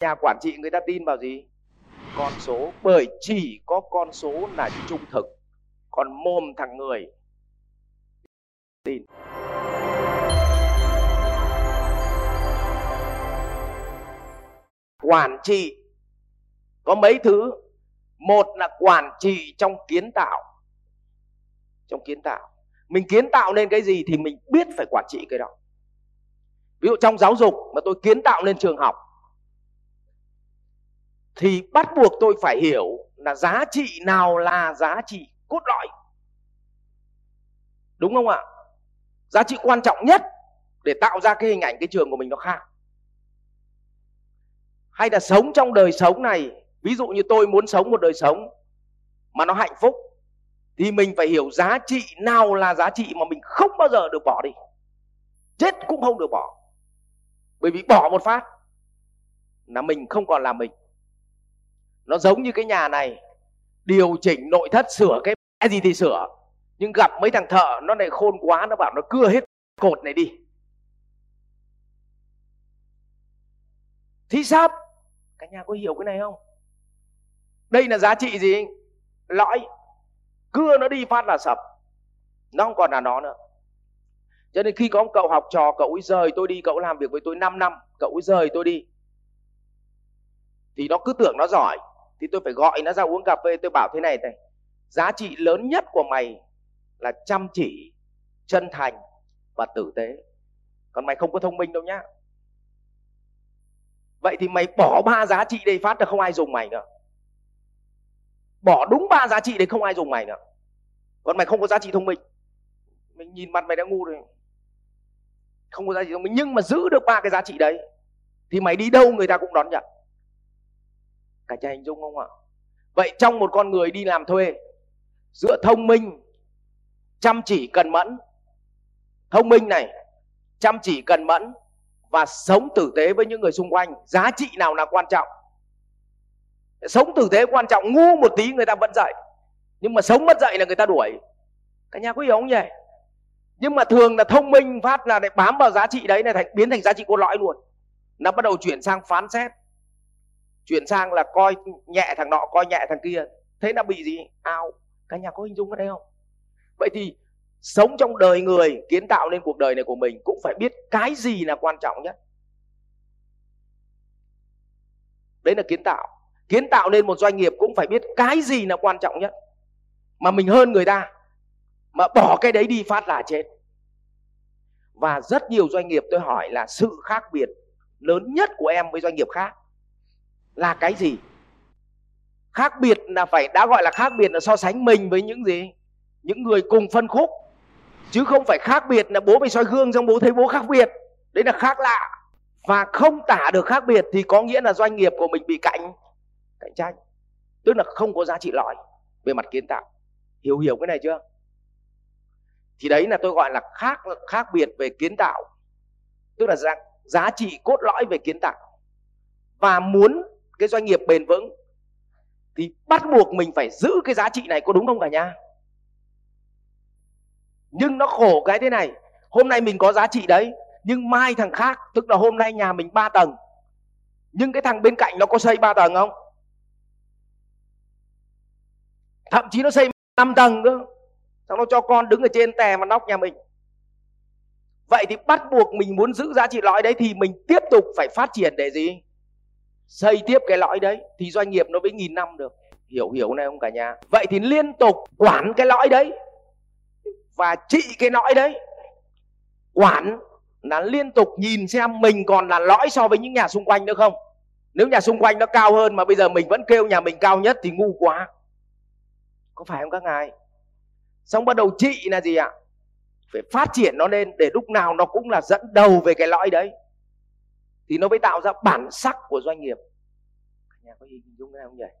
nhà quản trị người ta tin vào gì? Con số, bởi chỉ có con số là trung thực. Còn mồm thằng người tin. Quản trị, có mấy thứ? Một là quản trị trong kiến tạo. Trong kiến tạo. Mình kiến tạo nên cái gì thì mình biết phải quản trị cái đó. Ví dụ trong giáo dục mà tôi kiến tạo lên trường học thì bắt buộc tôi phải hiểu là giá trị nào là giá trị cốt lõi. Đúng không ạ? Giá trị quan trọng nhất để tạo ra cái hình ảnh cái trường của mình nó khác. Hay là sống trong đời sống này, ví dụ như tôi muốn sống một đời sống mà nó hạnh phúc, thì mình phải hiểu giá trị nào là giá trị mà mình không bao giờ được bỏ đi. Chết cũng không được bỏ. Bởi vì bỏ một phát là mình không còn là mình nó giống như cái nhà này, điều chỉnh nội thất sửa cái gì thì sửa, nhưng gặp mấy thằng thợ nó này khôn quá, nó bảo nó cưa hết cột này đi. Thì sắp cả nhà có hiểu cái này không? Đây là giá trị gì? Lõi, cưa nó đi phát là sập, nó không còn là nó nữa. Cho nên khi có một cậu học trò, cậu ấy rời tôi đi, cậu làm việc với tôi 5 năm, cậu ấy rời tôi đi, thì nó cứ tưởng nó giỏi thì tôi phải gọi nó ra uống cà phê. Tôi bảo thế này này, giá trị lớn nhất của mày là chăm chỉ, chân thành và tử tế. Còn mày không có thông minh đâu nhá. Vậy thì mày bỏ ba giá trị đây phát là không ai dùng mày nữa. Bỏ đúng ba giá trị đấy không ai dùng mày nữa. Còn mày không có giá trị thông minh. Mình nhìn mặt mày đã ngu rồi. Không có giá trị thông minh. Nhưng mà giữ được ba cái giá trị đấy, thì mày đi đâu người ta cũng đón nhận cả nhà hình dung không ạ? Vậy trong một con người đi làm thuê, giữa thông minh, chăm chỉ cần mẫn, thông minh này, chăm chỉ cần mẫn và sống tử tế với những người xung quanh, giá trị nào là quan trọng? Sống tử tế quan trọng, ngu một tí người ta vẫn dạy, nhưng mà sống mất dạy là người ta đuổi. Cả nhà có hiểu không nhỉ? Nhưng mà thường là thông minh phát là lại bám vào giá trị đấy này thành, biến thành giá trị cốt lõi luôn. Nó bắt đầu chuyển sang phán xét chuyển sang là coi nhẹ thằng nọ, coi nhẹ thằng kia. Thế là bị gì? Ao. Cả nhà có hình dung cái đấy không? Vậy thì sống trong đời người, kiến tạo nên cuộc đời này của mình cũng phải biết cái gì là quan trọng nhất. Đấy là kiến tạo. Kiến tạo nên một doanh nghiệp cũng phải biết cái gì là quan trọng nhất. Mà mình hơn người ta, mà bỏ cái đấy đi phát là chết. Và rất nhiều doanh nghiệp tôi hỏi là sự khác biệt lớn nhất của em với doanh nghiệp khác là cái gì? Khác biệt là phải đã gọi là khác biệt là so sánh mình với những gì? Những người cùng phân khúc. Chứ không phải khác biệt là bố mày soi gương xong bố thấy bố khác biệt. Đấy là khác lạ. Và không tả được khác biệt thì có nghĩa là doanh nghiệp của mình bị cạnh cạnh tranh. Tức là không có giá trị lõi về mặt kiến tạo. Hiểu hiểu cái này chưa? Thì đấy là tôi gọi là khác khác biệt về kiến tạo. Tức là giá, giá trị cốt lõi về kiến tạo. Và muốn cái doanh nghiệp bền vững, thì bắt buộc mình phải giữ cái giá trị này có đúng không cả nhà? Nhưng nó khổ cái thế này, hôm nay mình có giá trị đấy, nhưng mai thằng khác, tức là hôm nay nhà mình 3 tầng, nhưng cái thằng bên cạnh nó có xây 3 tầng không? Thậm chí nó xây 5 tầng cơ, xong nó cho con đứng ở trên tè mà nóc nhà mình. Vậy thì bắt buộc mình muốn giữ giá trị lõi đấy thì mình tiếp tục phải phát triển để gì? Xây tiếp cái lõi đấy thì doanh nghiệp nó mới nghìn năm được. Hiểu hiểu này không cả nhà? Vậy thì liên tục quản cái lõi đấy và trị cái lõi đấy. Quản là liên tục nhìn xem mình còn là lõi so với những nhà xung quanh nữa không? Nếu nhà xung quanh nó cao hơn mà bây giờ mình vẫn kêu nhà mình cao nhất thì ngu quá. Có phải không các ngài? Xong bắt đầu trị là gì ạ? Phải phát triển nó lên để lúc nào nó cũng là dẫn đầu về cái lõi đấy. Thì nó mới tạo ra bản sắc của doanh nghiệp nhà có hình dung cái không vậy?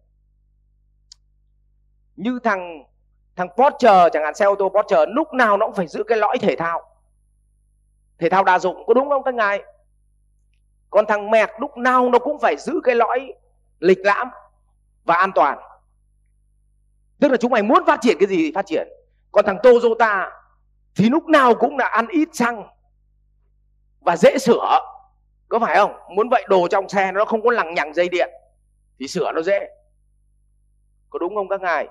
Như thằng thằng Porsche chẳng hạn, xe ô tô Porsche, lúc nào nó cũng phải giữ cái lõi thể thao. Thể thao đa dụng, có đúng không các ngài? Còn thằng mẹt lúc nào nó cũng phải giữ cái lõi lịch lãm và an toàn. Tức là chúng mày muốn phát triển cái gì thì phát triển. Còn thằng Toyota thì lúc nào cũng là ăn ít xăng và dễ sửa. Có phải không? Muốn vậy đồ trong xe nó không có lằng nhằng dây điện thì sửa nó dễ. Có đúng không các ngài?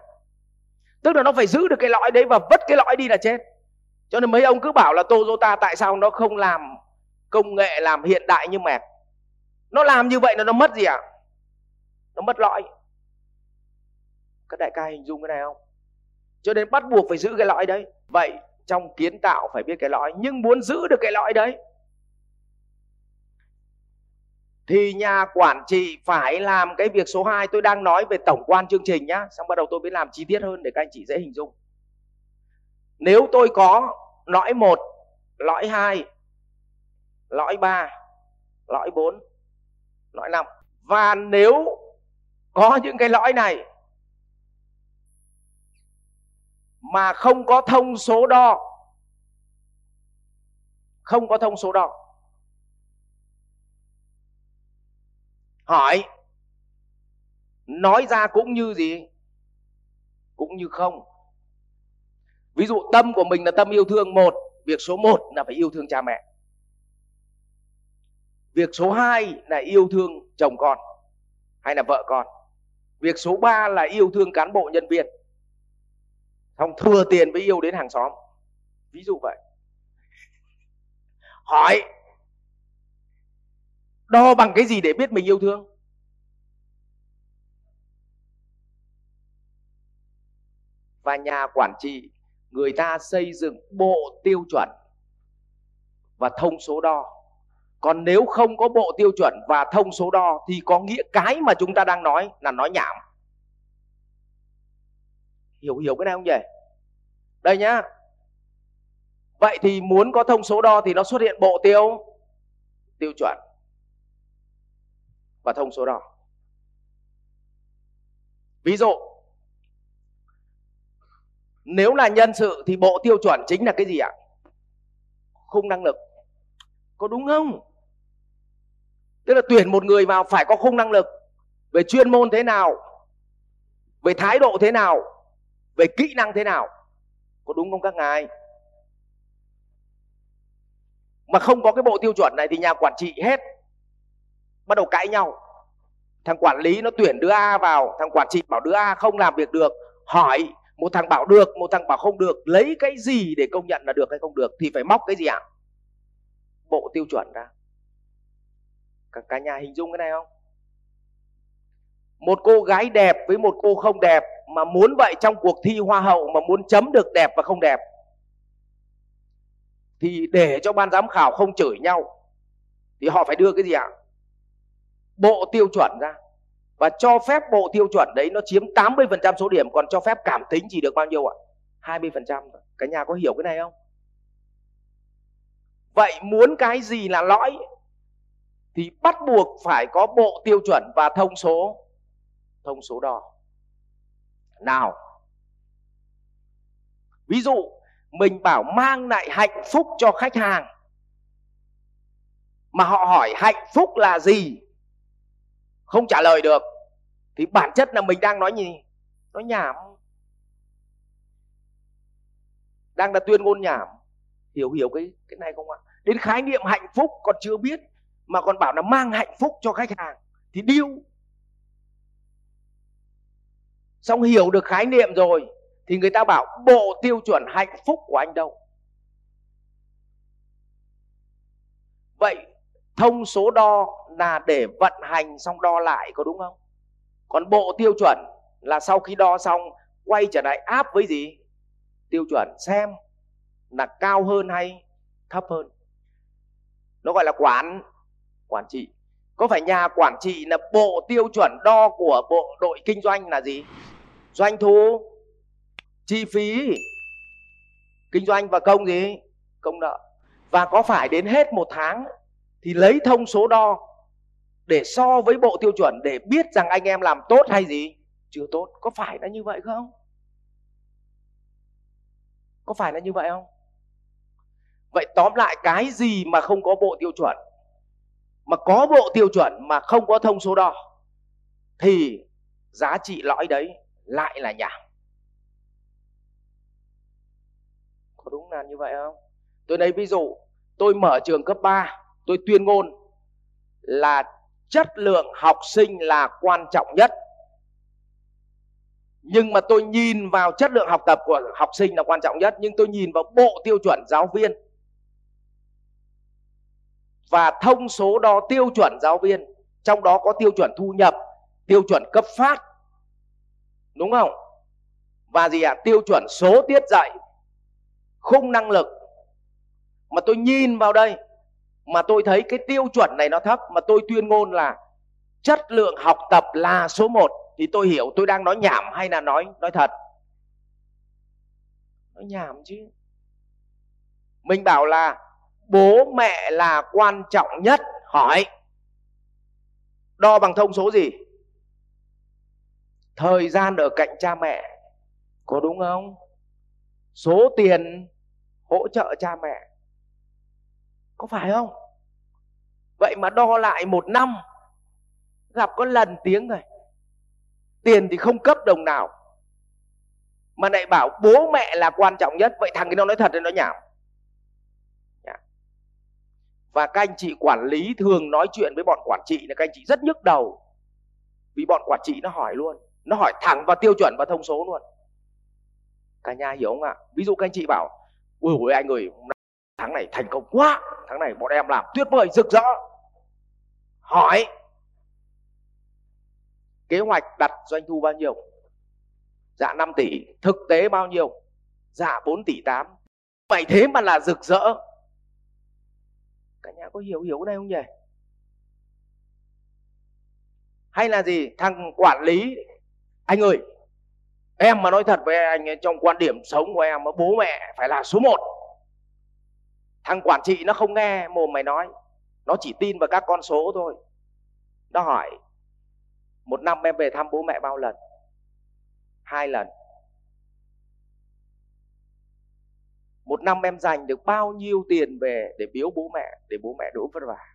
Tức là nó phải giữ được cái lõi đấy và vứt cái lõi đi là chết. Cho nên mấy ông cứ bảo là Toyota tại sao nó không làm công nghệ, làm hiện đại như mẹt? Nó làm như vậy là nó mất gì ạ? À? nó mất lõi. Các đại ca hình dung cái này không? Cho nên bắt buộc phải giữ cái lõi đấy. Vậy trong kiến tạo phải biết cái lõi, nhưng muốn giữ được cái lõi đấy thì nhà quản trị phải làm cái việc số 2 tôi đang nói về tổng quan chương trình nhá. Xong bắt đầu tôi mới làm chi tiết hơn để các anh chị dễ hình dung. Nếu tôi có lõi 1 lõi 2 lõi 3 lõi 4 lõi 5 và nếu có những cái lõi này mà không có thông số đo, không có thông số đo hỏi. Nói ra cũng như gì? Cũng như không. Ví dụ tâm của mình là tâm yêu thương một, việc số một là phải yêu thương cha mẹ. Việc số hai là yêu thương chồng con hay là vợ con. Việc số ba là yêu thương cán bộ nhân viên. Không thừa tiền với yêu đến hàng xóm. Ví dụ vậy. Hỏi đo bằng cái gì để biết mình yêu thương? Và nhà quản trị, người ta xây dựng bộ tiêu chuẩn và thông số đo. Còn nếu không có bộ tiêu chuẩn và thông số đo thì có nghĩa cái mà chúng ta đang nói là nói nhảm. Hiểu hiểu cái này không nhỉ? Đây nhá. Vậy thì muốn có thông số đo thì nó xuất hiện bộ tiêu tiêu chuẩn và thông số đỏ ví dụ, nếu là nhân sự thì bộ tiêu chuẩn chính là cái gì ạ? Khung năng lực. Có đúng không? Tức là tuyển một người vào phải có khung năng lực. Về chuyên môn thế nào? Về thái độ thế nào? Về kỹ năng thế nào? Có đúng không các ngài? Mà không có cái bộ tiêu chuẩn này thì nhà quản trị hết bắt đầu cãi nhau. Thằng quản lý nó tuyển đứa A vào thằng quản trị bảo đứa A không làm việc được hỏi một thằng bảo được một thằng bảo không được lấy cái gì để công nhận là được hay không được thì phải móc cái gì ạ? À? bộ tiêu chuẩn ra cả, cả nhà hình dung cái này không? Một cô gái đẹp với một cô không đẹp mà muốn vậy trong cuộc thi hoa hậu mà muốn chấm được đẹp và không đẹp thì để cho ban giám khảo không chửi nhau thì họ phải đưa cái gì ạ? Bộ tiêu chuẩn ra. Và cho phép bộ tiêu chuẩn đấy nó chiếm 80% số điểm, còn cho phép cảm tính chỉ được bao nhiêu ạ? 20% cả nhà có hiểu cái này không? Vậy muốn cái gì là lõi thì bắt buộc phải có bộ tiêu chuẩn và thông số. Thông số đo. Nào, ví dụ mình bảo mang lại hạnh phúc cho khách hàng, mà họ hỏi hạnh phúc là gì? Không trả lời được. Thì bản chất là mình đang nói gì? Nói nhảm. Đang là tuyên ngôn nhảm. Hiểu hiểu cái cái này không ạ? Đến khái niệm hạnh phúc còn chưa biết, mà còn bảo là mang hạnh phúc cho khách hàng, thì điêu. Xong hiểu được khái niệm rồi, thì người ta bảo bộ tiêu chuẩn hạnh phúc của anh đâu? Vậy thông số đo là để vận hành xong đo lại, có đúng không? Còn bộ tiêu chuẩn là sau khi đo xong, quay trở lại áp với gì? Tiêu chuẩn xem là cao hơn hay thấp hơn. Nó gọi là quản quản trị. Có phải nhà quản trị là bộ tiêu chuẩn đo của bộ đội kinh doanh là gì? Doanh thu, chi phí, kinh doanh và công gì? Công nợ. Và có phải đến hết một tháng thì lấy thông số đo để so với bộ tiêu chuẩn để biết rằng anh em làm tốt hay gì. Chưa tốt, có phải là như vậy không? Có phải là như vậy không? Vậy tóm lại cái gì mà không có bộ tiêu chuẩn, mà có bộ tiêu chuẩn mà không có thông số đo, thì giá trị lõi đấy lại là nhảm có đúng là như vậy không? Tôi lấy ví dụ, tôi mở trường cấp 3 tôi tuyên ngôn là chất lượng học sinh là quan trọng nhất. Nhưng mà tôi nhìn vào chất lượng học tập của học sinh là quan trọng nhất, nhưng tôi nhìn vào bộ tiêu chuẩn giáo viên. Và thông số đo tiêu chuẩn giáo viên, trong đó có tiêu chuẩn thu nhập, tiêu chuẩn cấp phát. Đúng không? Và gì ạ? À? tiêu chuẩn số tiết dạy, khung năng lực. Mà tôi nhìn vào đây mà tôi thấy cái tiêu chuẩn này nó thấp, mà tôi tuyên ngôn là chất lượng học tập là số 1 thì tôi hiểu, tôi đang nói nhảm hay là nói nói thật? Nói nhảm chứ. Mình bảo là bố mẹ là quan trọng nhất. Hỏi, đo bằng thông số gì? Thời gian ở cạnh cha mẹ, có đúng không? Số tiền hỗ trợ cha mẹ có phải không? Vậy mà đo lại một năm, gặp có lần tiếng rồi tiền thì không cấp đồng nào. Mà lại bảo bố mẹ là quan trọng nhất. Vậy thằng cái nó nói thật hay nó nhảm? Và các anh chị quản lý thường nói chuyện với bọn quản trị là các anh chị rất nhức đầu. Vì bọn quản trị nó hỏi luôn. Nó hỏi thẳng vào tiêu chuẩn và thông số luôn. Cả nhà hiểu không ạ? Ví dụ các anh chị bảo ui ôi, anh ơi tháng này thành công quá. Tháng này bọn em làm tuyệt vời, rực rỡ. Hỏi, kế hoạch đặt doanh thu bao nhiêu? Dạ 5 tỷ, thực tế bao nhiêu? Dạ 4 tỷ 8 vậy thế mà là rực rỡ. Cả nhà có hiểu hiểu cái này không nhỉ? Hay là gì? Thằng quản lý, anh ơi, em mà nói thật với anh trong quan điểm sống của em bố mẹ phải là số 1 thằng quản trị nó không nghe, mồm mày nói. Nó chỉ tin vào các con số thôi. Nó hỏi, một năm em về thăm bố mẹ bao lần? Hai lần. Một năm em dành được bao nhiêu tiền về để biếu bố mẹ, để bố mẹ đỡ vất vả?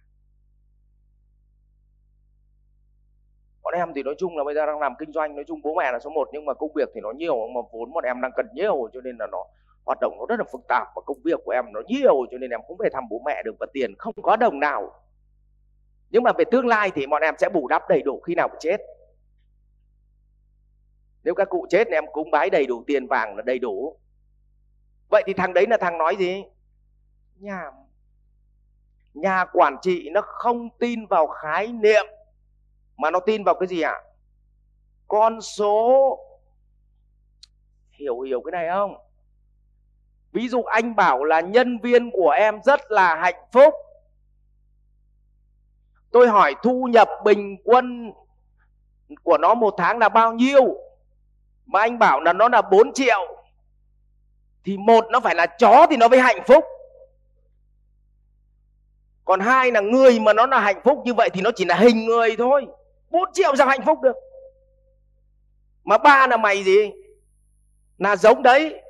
Bọn em thì nói chung là bây giờ đang làm kinh doanh, nói chung bố mẹ là số 1 nhưng mà công việc thì nó nhiều, mà vốn bọn em đang cần nhiều, cho nên là nó hoạt động nó rất là phức tạp và công việc của em nó nhiều, cho nên em không về thăm bố mẹ được và tiền không có đồng nào. Nhưng mà về tương lai thì bọn em sẽ bù đắp đầy đủ khi nào chết. Nếu các cụ chết thì em cúng bái đầy đủ tiền vàng là đầy đủ. Vậy thì thằng đấy là thằng nói gì? Nhà nhà quản trị nó không tin vào khái niệm. Mà nó tin vào cái gì ạ? À? con số. Hiểu hiểu cái này không? Ví dụ anh bảo là nhân viên của em rất là hạnh phúc. Tôi hỏi thu nhập bình quân của nó một tháng là bao nhiêu? Mà anh bảo là nó là 4 triệu. Thì một nó phải là chó thì nó mới hạnh phúc. Còn hai là người mà nó là hạnh phúc như vậy thì nó chỉ là hình người thôi. 4 triệu sao hạnh phúc được? Mà ba là mày gì? Là giống đấy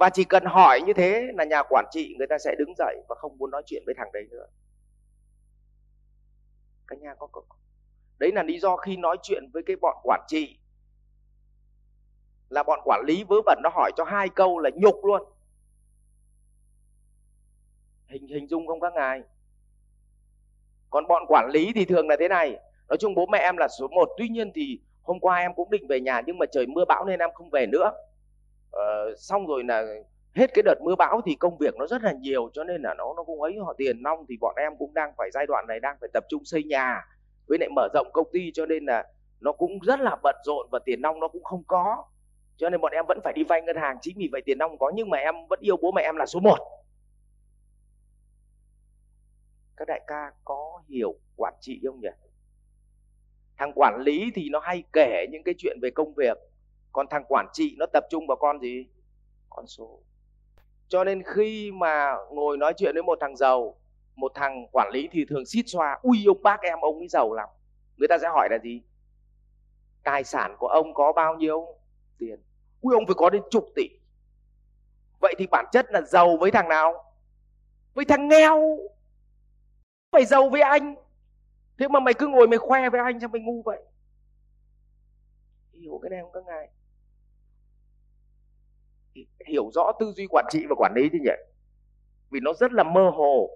và chỉ cần hỏi như thế là nhà quản trị người ta sẽ đứng dậy và không muốn nói chuyện với thằng đấy nữa. Cả nhà có, cực đấy là lý do khi nói chuyện với cái bọn quản trị. Là bọn quản lý vớ vẩn nó hỏi cho hai câu là nhục luôn. Hình hình dung không các ngài. Còn bọn quản lý thì thường là thế này. Nói chung bố mẹ em là số 1 tuy nhiên thì hôm qua em cũng định về nhà nhưng mà trời mưa bão nên em không về nữa. Ờ, xong rồi là hết cái đợt mưa bão thì công việc nó rất là nhiều, cho nên là nó nó cũng ấy, họ tiền nong thì bọn em cũng đang phải giai đoạn này đang phải tập trung xây nhà, với lại mở rộng công ty, cho nên là nó cũng rất là bận rộn và tiền nong nó cũng không có. Cho nên bọn em vẫn phải đi vay ngân hàng, chính vì vậy tiền nong có, nhưng mà em vẫn yêu bố mẹ em là số 1 các đại ca có hiểu quản trị không nhỉ? Thằng quản lý thì nó hay kể những cái chuyện về công việc còn thằng quản trị nó tập trung vào con gì? Con số. Cho nên khi mà ngồi nói chuyện với một thằng giàu, một thằng quản lý thì thường xít xoa, ui, ông bác em, ông ấy giàu lắm. Người ta sẽ hỏi là gì? Tài sản của ông có bao nhiêu? Tiền. Ui, ông phải có đến chục tỷ. Vậy thì bản chất là giàu với thằng nào? Với thằng nghèo. Phải giàu với anh. Thế mà mày cứ ngồi mày khoe với anh sao mày ngu vậy? Hiểu cái này không các ngài? Hiểu rõ tư duy quản trị và quản lý chứ nhỉ? Vì nó rất là mơ hồ.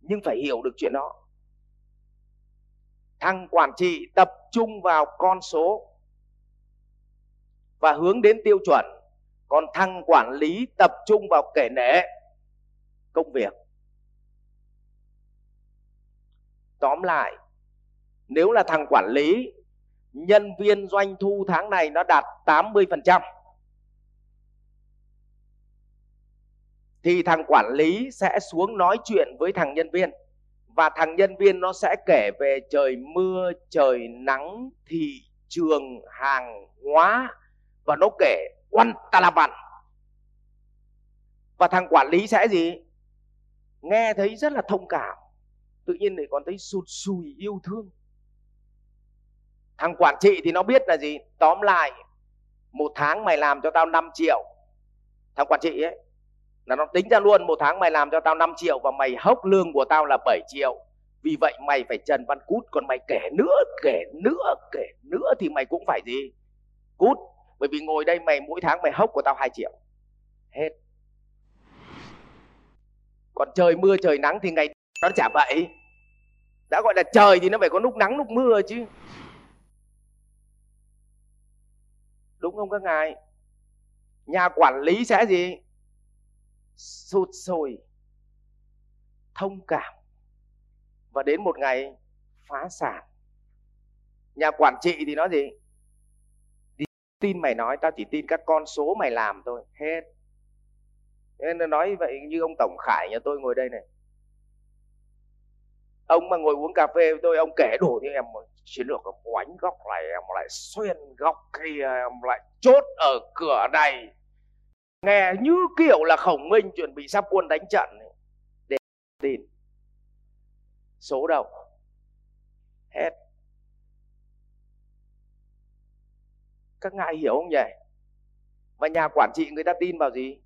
Nhưng phải hiểu được chuyện đó. Thằng quản trị tập trung vào con số và hướng đến tiêu chuẩn. Còn thằng quản lý tập trung vào kể nể, công việc. Tóm lại, nếu là thằng quản lý, nhân viên doanh thu tháng này nó đạt 80% thì thằng quản lý sẽ xuống nói chuyện với thằng nhân viên. Và thằng nhân viên nó sẽ kể về trời mưa, trời nắng, thị trường, hàng hóa. Và nó kể quăn ta là bạn và thằng quản lý sẽ gì? Nghe thấy rất là thông cảm. Tự nhiên lại còn thấy sụt sùi yêu thương. Thằng quản trị thì nó biết là gì? Tóm lại, một tháng mày làm cho tao 5 triệu. Thằng quản trị ấy là nó tính ra luôn, một tháng mày làm cho tao 5 triệu và mày hốc lương của tao là 7 triệu. Vì vậy mày phải trần văn cút, còn mày kể nữa kể nữa kể nữa thì mày cũng phải gì? Cút. Bởi vì ngồi đây mày, mỗi tháng mày hốc của tao 2 triệu. Hết. Còn trời mưa, trời nắng thì ngày nó chả vậy đã gọi là trời thì nó phải có lúc nắng, lúc mưa chứ. Đúng không các ngài? Nhà quản lý sẽ gì? Sụt sùi, thông cảm và đến một ngày phá sản. Nhà quản trị thì nói gì? Tin mày nói, tao chỉ tin các con số mày làm thôi, hết. Nên nó nói vậy như ông tổng khải nhà tôi ngồi đây này. Ông mà ngồi uống cà phê với tôi, ông kể đủ thì em chiến lược quánh oánh góc này em lại xuyên góc kia, em lại chốt ở cửa này nghe như kiểu là khổng minh chuẩn bị sắp quân đánh trận để tin. Số đầu. Hết. Các ngài hiểu không nhỉ? Mà nhà quản trị người ta tin vào gì?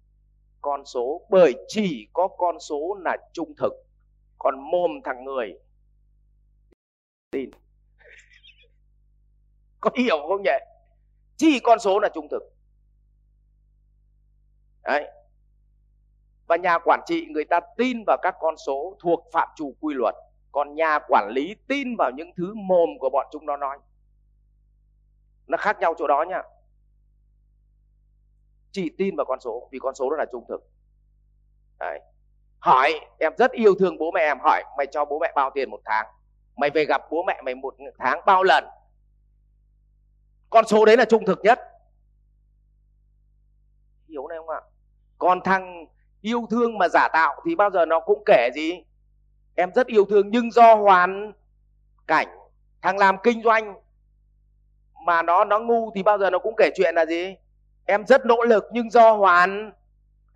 Con số. Bởi chỉ có con số là trung thực. Còn mồm thằng người. Tin. Có hiểu không nhỉ? Chỉ con số là trung thực đấy. Và nhà quản trị người ta tin vào các con số thuộc phạm trù quy luật. Còn nhà quản lý tin vào những thứ mồm của bọn chúng nó nói. Nó khác nhau chỗ đó nha. Chỉ tin vào con số, vì con số đó là trung thực. Đấy. hỏi, em rất yêu thương bố mẹ em. Hỏi, mày cho bố mẹ bao tiền một tháng? Mày về gặp bố mẹ mày một tháng bao lần? Con số đấy là trung thực nhất. Hiểu này không ạ? Còn thằng yêu thương mà giả tạo thì bao giờ nó cũng kể gì. Em rất yêu thương nhưng do hoàn cảnh thằng làm kinh doanh mà nó nó ngu thì bao giờ nó cũng kể chuyện là gì. Em rất nỗ lực nhưng do hoàn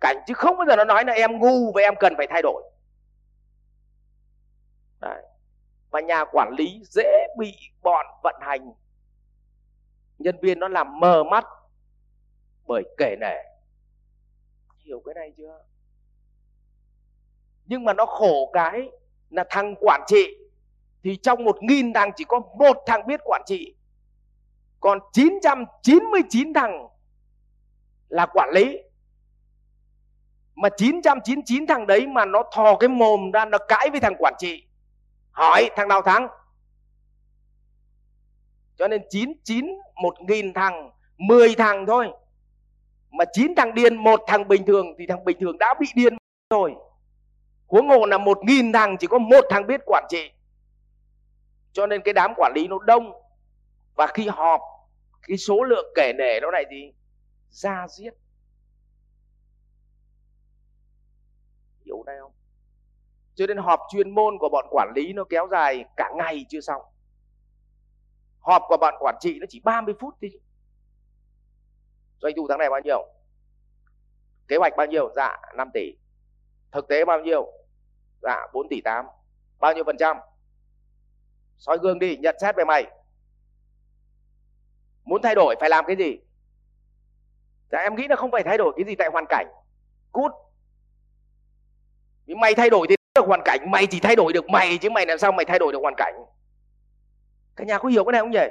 cảnh chứ không bao giờ nó nói là em ngu và em cần phải thay đổi. Đấy. và nhà quản lý dễ bị bọn vận hành. Nhân viên nó làm mờ mắt bởi kể nể hiểu cái này chưa? Nhưng mà nó khổ cái là thằng quản trị thì trong một nghìn thằng chỉ có một thằng biết quản trị. Còn 999 thằng là quản lý. Mà 999 thằng đấy mà nó thò cái mồm ra, nó cãi với thằng quản trị. Hỏi, thằng nào thắng? Cho nên 99 một nghìn thằng 10 thằng thôi mà chín thằng điên, một thằng bình thường thì thằng bình thường đã bị điên rồi. Huống hồ là một nghìn thằng, chỉ có một thằng biết quản trị. Cho nên cái đám quản lý nó đông. Và khi họp, cái số lượng kể nể nó lại gì? Ra giết hiểu đây không? Cho nên họp chuyên môn của bọn quản lý nó kéo dài cả ngày chưa xong. Họp của bọn quản trị nó chỉ 30 phút thôi doanh thu tháng này bao nhiêu? Kế hoạch bao nhiêu? Dạ 5 tỷ. Thực tế bao nhiêu? Dạ 4 tỷ 8 bao nhiêu phần trăm? Soi gương đi, nhận xét về mày. Muốn thay đổi phải làm cái gì? Dạ em nghĩ là không phải thay đổi cái gì tại hoàn cảnh. Cút. Mày thay đổi thì được hoàn cảnh, mày chỉ thay đổi được mày chứ mày làm sao mày thay đổi được hoàn cảnh? Cả nhà có hiểu cái này không nhỉ?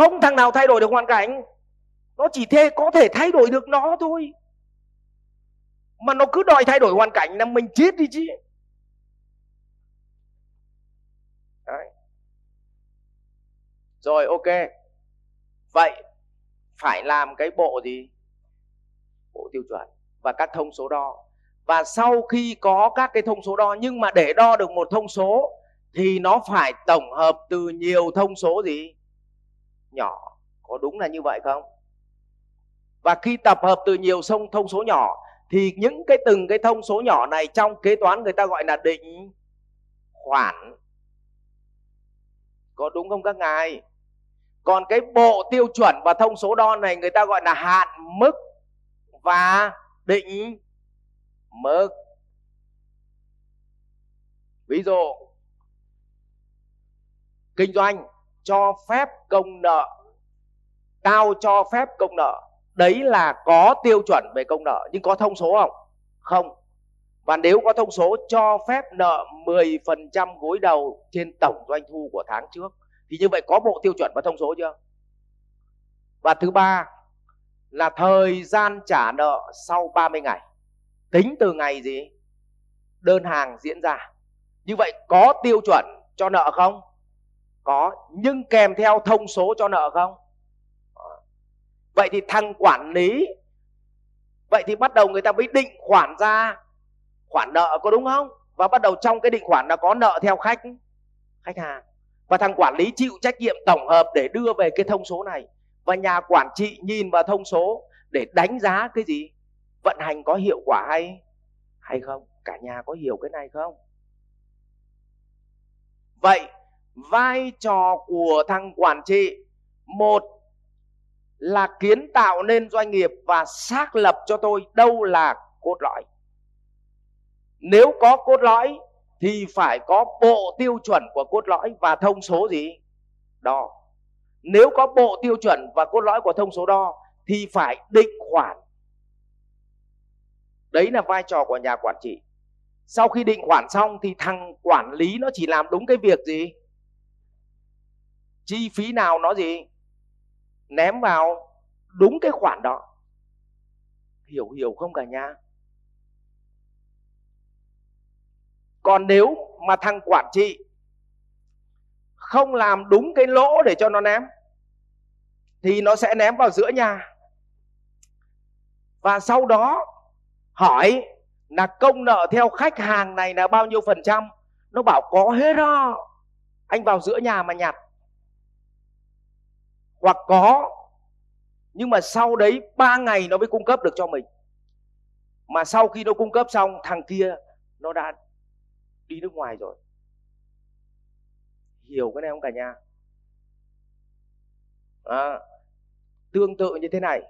Không thằng nào thay đổi được hoàn cảnh. Nó chỉ thế, có thể thay đổi được nó thôi. Mà nó cứ đòi thay đổi hoàn cảnh là mình chết đi chứ. Đấy. rồi, ok. Vậy, phải làm cái bộ gì? Bộ tiêu chuẩn và các thông số đo. Và sau khi có các cái thông số đo, nhưng mà để đo được một thông số thì nó phải tổng hợp từ nhiều thông số gì? Nhỏ, có đúng là như vậy không? Và khi tập hợp từ nhiều sông, thông số nhỏ, thì những cái từng cái thông số nhỏ này trong kế toán người ta gọi là định khoản. Có đúng không các ngài? Còn cái bộ tiêu chuẩn và thông số đo này người ta gọi là hạn mức và định mức. Ví dụ, kinh doanh cho phép công nợ, cao cho phép công nợ. Đấy là có tiêu chuẩn về công nợ, nhưng có thông số không? Không. Và nếu có thông số cho phép nợ 10% gối đầu trên tổng doanh thu của tháng trước, thì như vậy có bộ tiêu chuẩn và thông số chưa? Và thứ ba là thời gian trả nợ sau 30 ngày. Tính từ ngày gì? Đơn hàng diễn ra. Như vậy có tiêu chuẩn cho nợ không? Có, nhưng kèm theo thông số cho nợ không? Ờ. Vậy thì thằng quản lý, vậy thì bắt đầu người ta mới định khoản ra khoản nợ có đúng không? Và bắt đầu trong cái định khoản là có nợ theo khách khách hàng. Và thằng quản lý chịu trách nhiệm tổng hợp để đưa về cái thông số này. Và nhà quản trị nhìn vào thông số để đánh giá cái gì? Vận hành có hiệu quả hay hay không? Cả nhà có hiểu cái này không? Vậy vai trò của thằng quản trị, một là kiến tạo nên doanh nghiệp và xác lập cho tôi đâu là cốt lõi. Nếu có cốt lõi thì phải có bộ tiêu chuẩn của cốt lõi và thông số gì? Đo nếu có bộ tiêu chuẩn và cốt lõi của thông số đo thì phải định khoản. Đấy là vai trò của nhà quản trị. Sau khi định khoản xong thì thằng quản lý nó chỉ làm đúng cái việc gì? Chi phí nào nó gì, ném vào đúng cái khoản đó. Hiểu hiểu không cả nhà? Còn nếu mà thằng quản trị không làm đúng cái lỗ để cho nó ném, thì nó sẽ ném vào giữa nhà. Và sau đó hỏi là công nợ theo khách hàng này là bao nhiêu phần trăm? Nó bảo có hết đó. Anh vào giữa nhà mà nhặt hoặc có nhưng mà sau đấy 3 ngày nó mới cung cấp được cho mình. Mà sau khi nó cung cấp xong thằng kia nó đã đi nước ngoài rồi. Hiểu cái này không cả nhà? À, tương tự như thế này.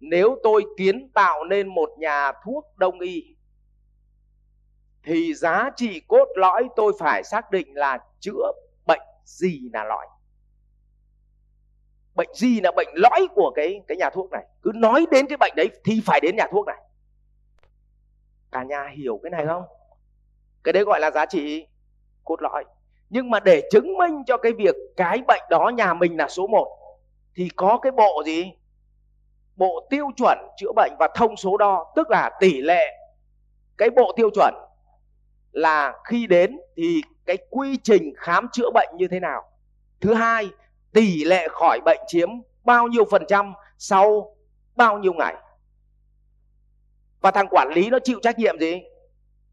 Nếu tôi kiến tạo nên một nhà thuốc đông y thì giá trị cốt lõi tôi phải xác định là chữa bệnh gì là lõi bệnh gì là bệnh lõi của cái cái nhà thuốc này? Cứ nói đến cái bệnh đấy thì phải đến nhà thuốc này. Cả nhà hiểu cái này không? Cái đấy gọi là giá trị cốt lõi. Nhưng mà để chứng minh cho cái việc cái bệnh đó nhà mình là số 1 thì có cái bộ gì? Bộ tiêu chuẩn chữa bệnh và thông số đo, tức là tỷ lệ cái bộ tiêu chuẩn là khi đến thì cái quy trình khám chữa bệnh như thế nào. Thứ hai tỷ lệ khỏi bệnh chiếm bao nhiêu phần trăm sau bao nhiêu ngày? Và thằng quản lý nó chịu trách nhiệm gì?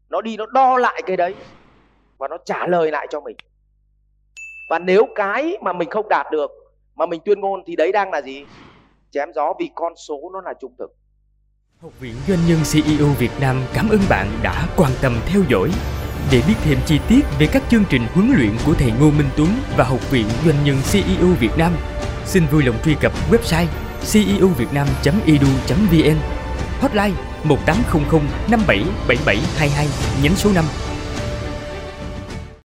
Nó đi, nó đo lại cái đấy và nó trả lời lại cho mình. Và nếu cái mà mình không đạt được, mà mình tuyên ngôn thì đấy đang là gì? Chém gió vì con số nó là trung thực. Học viện Doanh nhân CEO Việt Nam cảm ơn bạn đã quan tâm theo dõi. Để biết thêm chi tiết về các chương trình huấn luyện của thầy Ngô Minh Tuấn và Học viện Doanh nhân CEO Việt Nam, xin vui lòng truy cập website ceovietnam.edu.vn, hotline 1800 577722 nhánh số 5